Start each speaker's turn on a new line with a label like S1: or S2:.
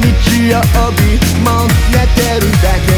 S1: 日曜日も寝てるだけ。